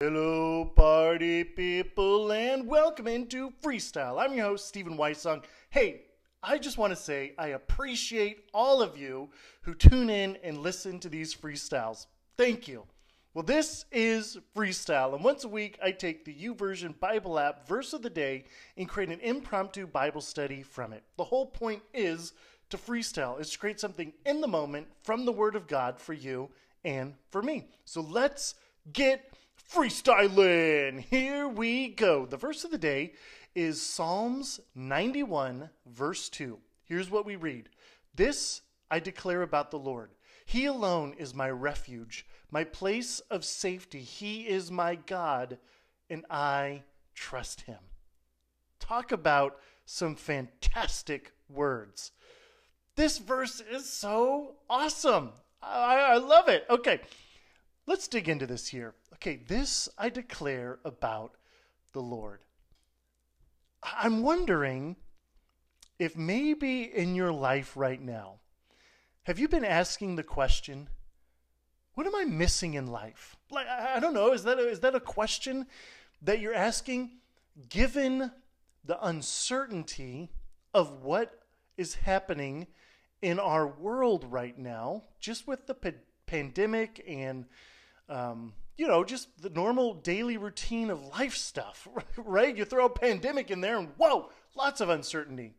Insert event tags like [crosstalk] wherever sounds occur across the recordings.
Hello, party people, and welcome into Freestyle. I'm your host, Stephen Weissong. Hey, I just want to say I appreciate all of you who tune in and listen to these freestyles. Thank you. Well, this is Freestyle, and once a week I take the YouVersion Bible app verse of the day and create an impromptu Bible study from it. The whole point is to freestyle, is to create something in the moment from the Word of God for you and for me. So let's get freestyling. Here we go. The verse of the day is Psalms 91, verse 2. Here's what we read This I declare about the Lord. He alone is my refuge, my place of safety. He is my God, and I trust him. Talk about some fantastic words. This verse is so awesome. I, I love it. Okay, let's dig into this here. Okay, this I declare about the Lord. I'm wondering if maybe in your life right now, have you been asking the question, what am I missing in life? Like, I don't know, is that a, is that a question that you're asking given the uncertainty of what is happening in our world right now, just with the pa- pandemic and um, you know, just the normal daily routine of life stuff, [laughs] right? You throw a pandemic in there and whoa, lots of uncertainty.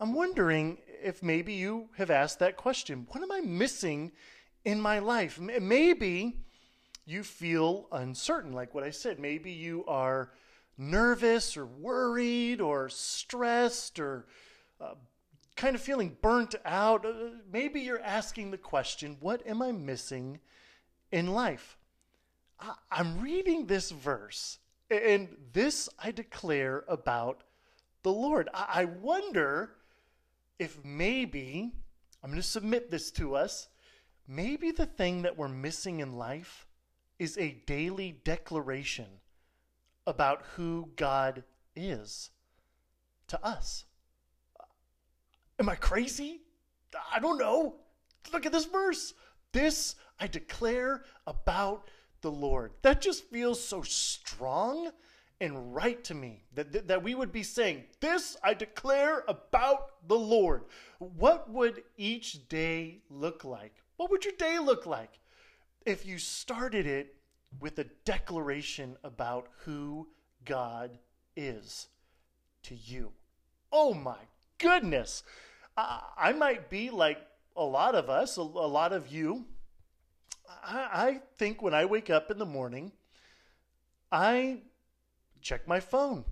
I'm wondering if maybe you have asked that question What am I missing in my life? Maybe you feel uncertain, like what I said. Maybe you are nervous or worried or stressed or uh, kind of feeling burnt out. Uh, maybe you're asking the question What am I missing in life? I'm reading this verse, and this I declare about the Lord. I wonder if maybe, I'm going to submit this to us, maybe the thing that we're missing in life is a daily declaration about who God is to us. Am I crazy? I don't know. Look at this verse. This I declare about the Lord. That just feels so strong and right to me that, that, we would be saying, This I declare about the Lord. What would each day look like? What would your day look like if you started it with a declaration about who God is to you? Oh my goodness. I, I might be like a lot of us, a, a lot of you, I, I think when I wake up in the morning, I check my phone.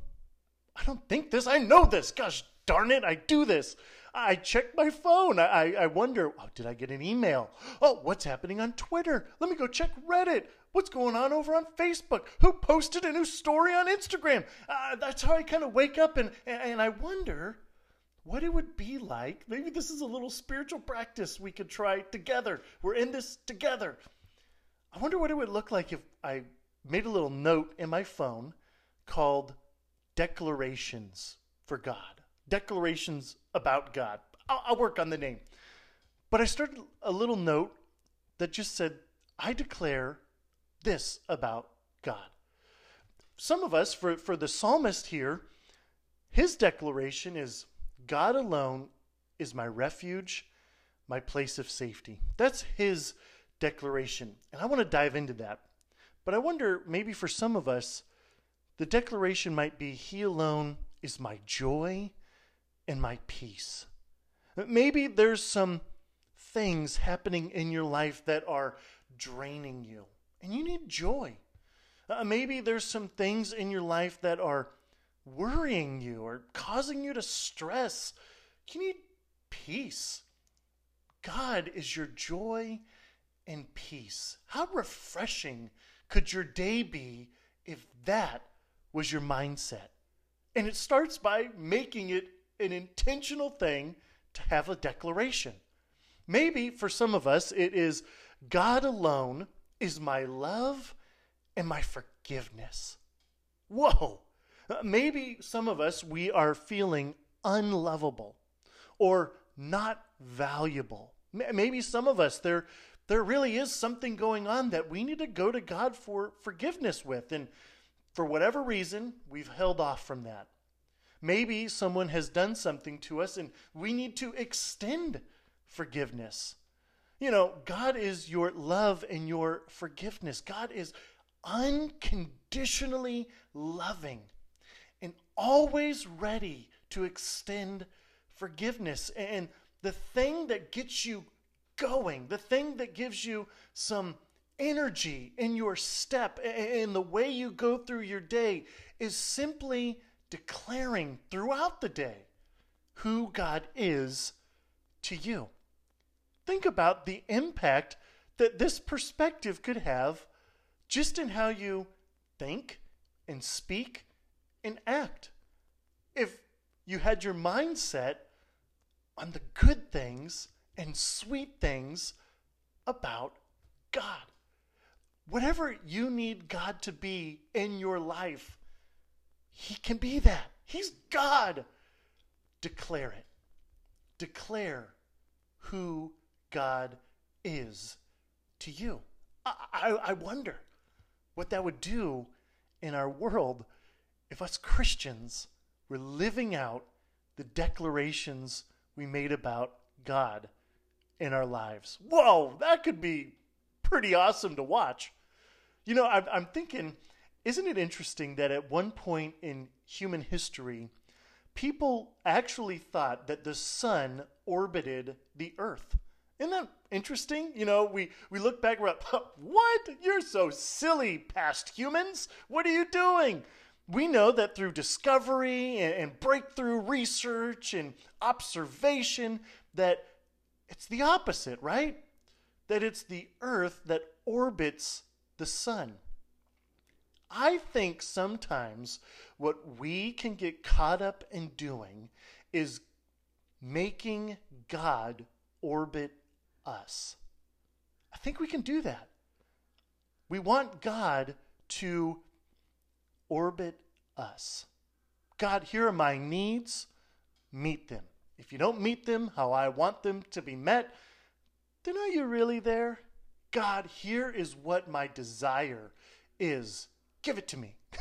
I don't think this. I know this. Gosh darn it, I do this. I check my phone. I, I wonder, oh, did I get an email? Oh, what's happening on Twitter? Let me go check Reddit. What's going on over on Facebook? Who posted a new story on Instagram? Uh, that's how I kind of wake up and, and I wonder what it would be like. Maybe this is a little spiritual practice we could try together. We're in this together. I wonder what it would look like if I made a little note in my phone called Declarations for God. Declarations about God. I'll, I'll work on the name. But I started a little note that just said, I declare this about God. Some of us, for, for the psalmist here, his declaration is God alone is my refuge, my place of safety. That's his declaration. And I want to dive into that. But I wonder, maybe for some of us, the declaration might be He alone is my joy and my peace. Maybe there's some things happening in your life that are draining you, and you need joy. Uh, maybe there's some things in your life that are worrying you or causing you to stress. You need peace. God is your joy and peace. How refreshing could your day be if that was your mindset? And it starts by making it an intentional thing to have a declaration. Maybe for some of us, it is God alone is my love and my forgiveness. Whoa! Uh, maybe some of us, we are feeling unlovable or not valuable. Maybe some of us, there, there really is something going on that we need to go to God for forgiveness with. And for whatever reason, we've held off from that. Maybe someone has done something to us and we need to extend forgiveness. You know, God is your love and your forgiveness. God is unconditionally loving and always ready to extend forgiveness. And the thing that gets you going, the thing that gives you some energy in your step, in the way you go through your day, is simply declaring throughout the day who God is to you. Think about the impact that this perspective could have just in how you think and speak and act. If you had your mindset on the good things and sweet things about God. Whatever you need God to be in your life, He can be that. He's God. Declare it. Declare who God is to you. I, I, I wonder what that would do in our world if us Christians were living out the declarations we made about God in our lives. Whoa, that could be pretty awesome to watch. You know, I'm, I'm thinking, isn't it interesting that at one point in human history, people actually thought that the sun orbited the earth? Isn't that interesting? You know, we, we look back, and we're like, what? You're so silly, past humans. What are you doing? We know that through discovery and, and breakthrough research and observation that it's the opposite, right? That it's the earth that orbits the sun. I think sometimes what we can get caught up in doing is making God orbit us. I think we can do that. We want God to orbit us. God, here are my needs, meet them. If you don't meet them how I want them to be met, then are you really there? God, here is what my desire is. Give it to me. [laughs]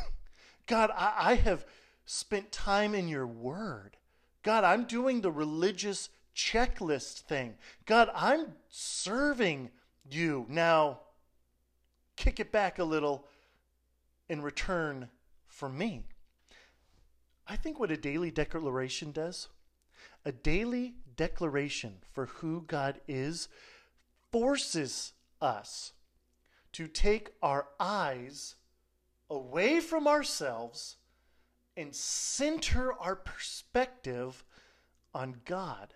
God, I, I have spent time in your word. God, I'm doing the religious checklist thing. God, I'm serving you. Now, kick it back a little in return for me. I think what a daily declaration does, a daily declaration for who God is, forces us to take our eyes away from ourselves and center our perspective on God.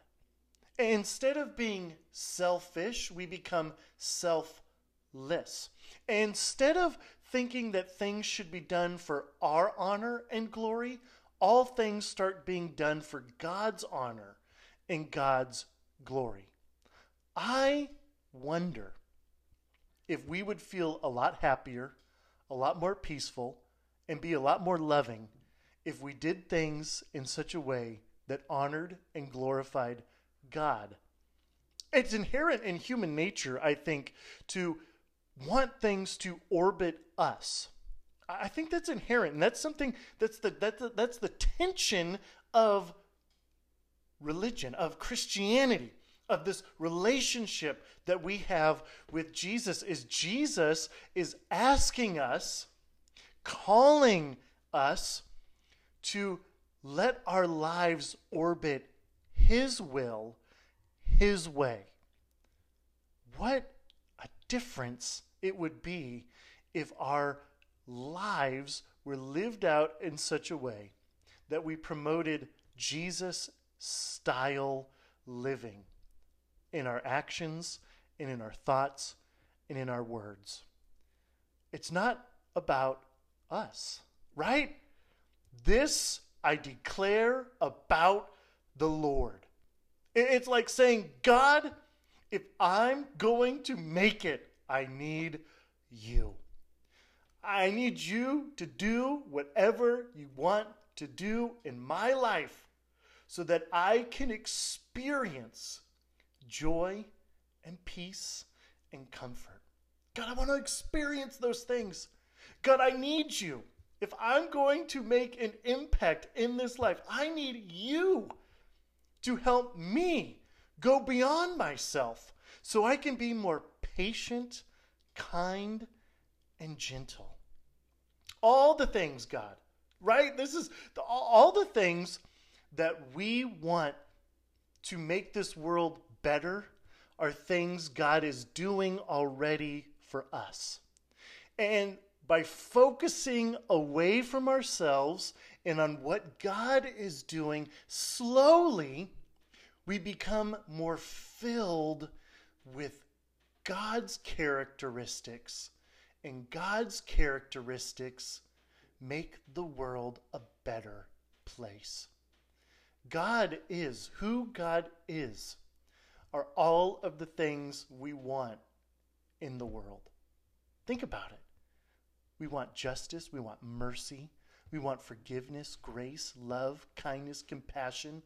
Instead of being selfish, we become selfless. Instead of thinking that things should be done for our honor and glory, all things start being done for God's honor and God's glory. I wonder if we would feel a lot happier, a lot more peaceful, and be a lot more loving if we did things in such a way that honored and glorified God. It's inherent in human nature, I think, to want things to orbit us. I think that's inherent, and that's something that's the that's the, that's the tension of religion, of Christianity, of this relationship that we have with Jesus. Is Jesus is asking us, calling us to let our lives orbit his will, His way. What a difference it would be if our lives were lived out in such a way that we promoted Jesus style living in our actions and in our thoughts and in our words. It's not about us, right? This I declare about the Lord. It's like saying, God, if I'm going to make it, I need you. I need you to do whatever you want to do in my life so that I can experience joy and peace and comfort. God, I want to experience those things. God, I need you. If I'm going to make an impact in this life, I need you to help me go beyond myself so I can be more patient, kind, and gentle. All the things, God, right? This is the, all the things that we want to make this world better are things God is doing already for us. And by focusing away from ourselves and on what God is doing, slowly we become more filled with God's characteristics. And God's characteristics make the world a better place. God is who God is, are all of the things we want in the world. Think about it. We want justice, we want mercy, we want forgiveness, grace, love, kindness, compassion.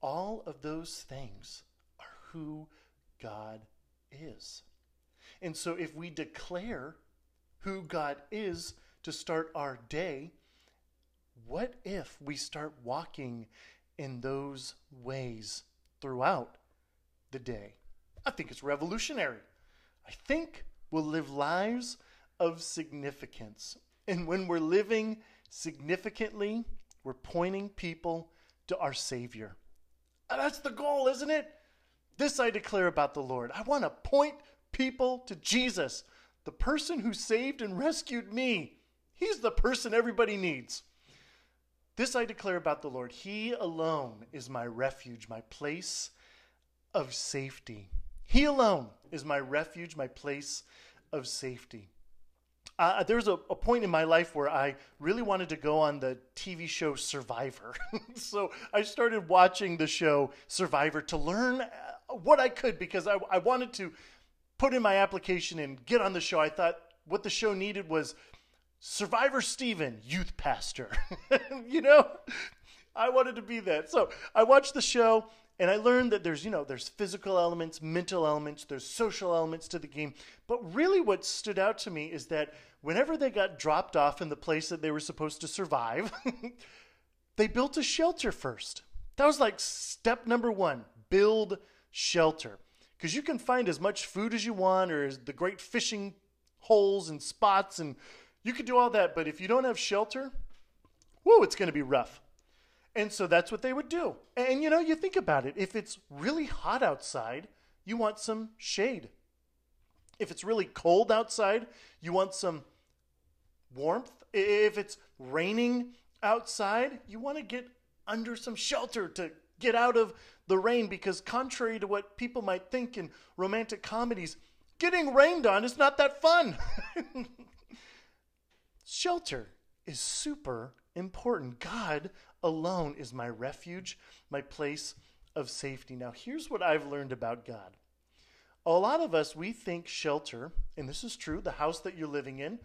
All of those things are who God is. And so if we declare who God is to start our day, what if we start walking in those ways throughout the day? I think it's revolutionary. I think we'll live lives of significance. And when we're living significantly, we're pointing people to our Savior. That's the goal, isn't it? This I declare about the Lord. I want to point people to Jesus, the person who saved and rescued me. He's the person everybody needs. This I declare about the Lord. He alone is my refuge, my place of safety. He alone is my refuge, my place of safety uh, there was a, a, point in my life where I really wanted to go on the TV show Survivor. [laughs] so I started watching the show Survivor to learn uh, what I could because I, I wanted to put in my application and get on the show. I thought what the show needed was Survivor Steven, youth pastor. [laughs] you know, I wanted to be that. So I watched the show and I learned that there's, you know, there's physical elements, mental elements, there's social elements to the game. But really what stood out to me is that whenever they got dropped off in the place that they were supposed to survive, [laughs] they built a shelter first. That was like step number one build shelter. Because you can find as much food as you want or the great fishing holes and spots, and you can do all that. But if you don't have shelter, whoa, it's going to be rough. And so that's what they would do. And you know, you think about it. If it's really hot outside, you want some shade. If it's really cold outside, you want some warmth. If it's raining outside, you want to get under some shelter to get out of the rain because, contrary to what people might think in romantic comedies, getting rained on is not that fun. [laughs] shelter is super important. God alone is my refuge, my place of safety. Now, here's what I've learned about God a lot of us, we think shelter, and this is true, the house that you're living in,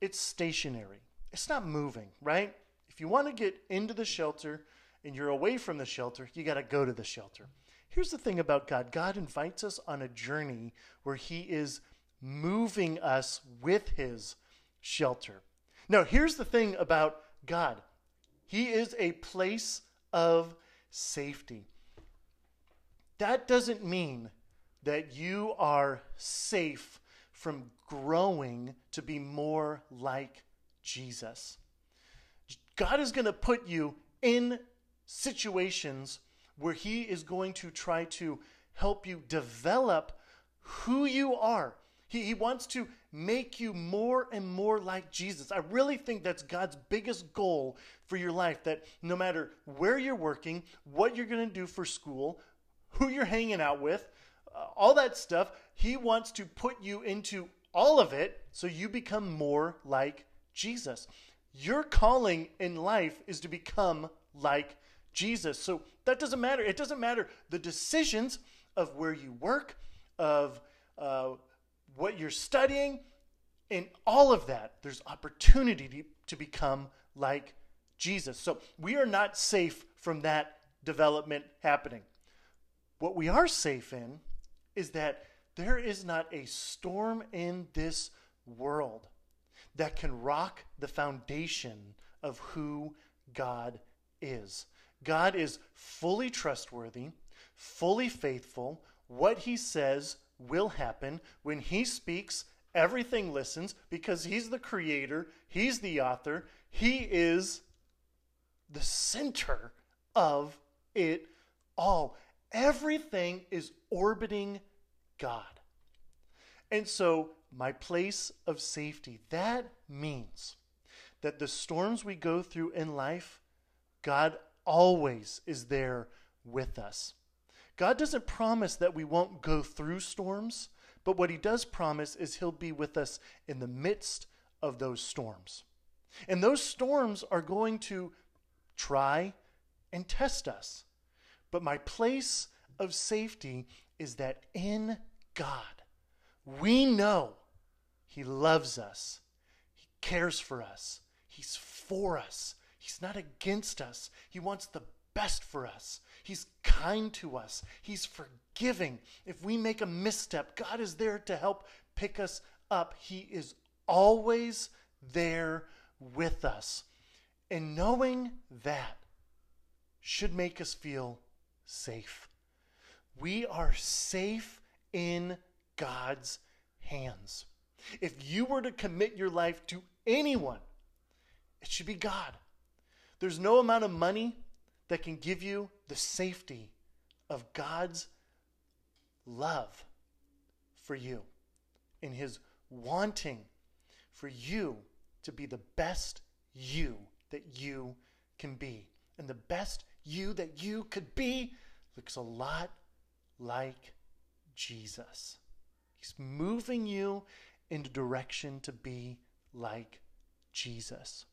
it's stationary. It's not moving, right? If you want to get into the shelter and you're away from the shelter, you got to go to the shelter. Here's the thing about God God invites us on a journey where He is moving us with His shelter. Now, here's the thing about God He is a place of safety. That doesn't mean that you are safe from growing to be more like Jesus. God is going to put you in situations where He is going to try to help you develop who you are. He, he wants to make you more and more like Jesus. I really think that's God's biggest goal for your life that no matter where you're working, what you're going to do for school, who you're hanging out with, uh, all that stuff. He wants to put you into all of it so you become more like Jesus. Your calling in life is to become like Jesus. So that doesn't matter. It doesn't matter the decisions of where you work, of uh, what you're studying, in all of that, there's opportunity to, to become like Jesus. So we are not safe from that development happening. What we are safe in is that there is not a storm in this world that can rock the foundation of who God is. God is fully trustworthy, fully faithful. What he says will happen. When he speaks, everything listens because he's the creator, he's the author, he is the center of it all. Everything is orbiting God. And so, my place of safety, that means that the storms we go through in life, God always is there with us. God doesn't promise that we won't go through storms, but what He does promise is He'll be with us in the midst of those storms. And those storms are going to try and test us. But my place of safety is that in God, we know He loves us, He cares for us, He's for us, He's not against us. He wants the best for us. He's kind to us. He's forgiving. If we make a misstep, God is there to help pick us up. He is always there with us. And knowing that should make us feel safe. We are safe in God's hands. If you were to commit your life to anyone, it should be God. There's no amount of money that can give you the safety of God's love for you in His wanting for you to be the best you that you can be. And the best you that you could be looks a lot like Jesus. He's moving you in a direction to be like Jesus.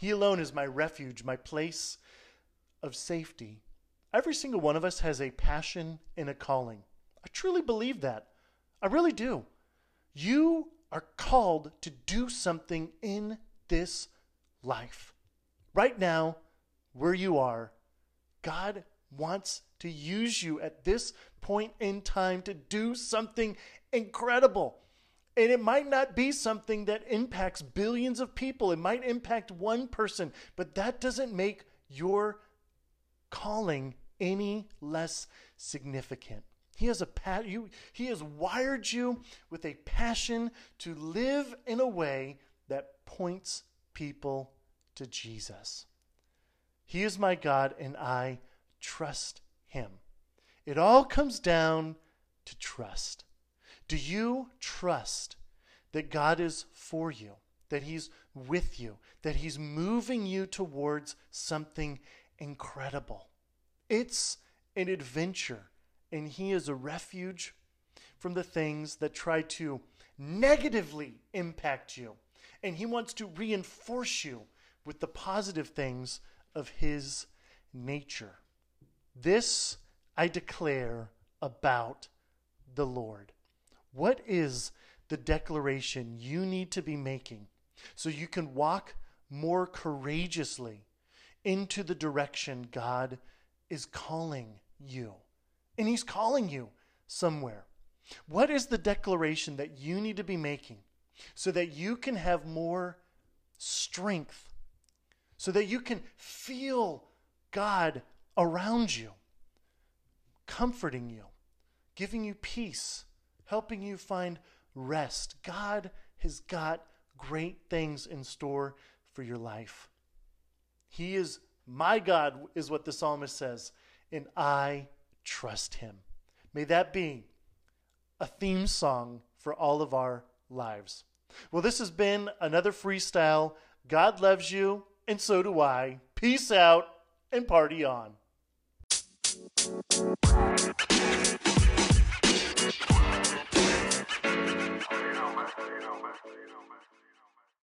He alone is my refuge, my place of safety. Every single one of us has a passion and a calling. I truly believe that. I really do. You are called to do something in this life. Right now, where you are, God wants to use you at this point in time to do something incredible. And it might not be something that impacts billions of people. It might impact one person, but that doesn't make your calling any less significant. He has a pat you he has wired you with a passion to live in a way that points people to Jesus. He is my God and I trust him. It all comes down to trust. Do you trust that God is for you, that He's with you, that He's moving you towards something incredible? It's an adventure, and He is a refuge from the things that try to negatively impact you. And He wants to reinforce you with the positive things of His nature. This I declare about the Lord. What is the declaration you need to be making so you can walk more courageously into the direction God is calling you? And He's calling you somewhere. What is the declaration that you need to be making so that you can have more strength, so that you can feel God around you, comforting you, giving you peace, helping you find rest. God has got great things in store for your life. He is my God, is what the psalmist says, and I trust him. May that be a theme song for all of our lives. Well, this has been another freestyle. God loves you, and so do I. Peace out and party on.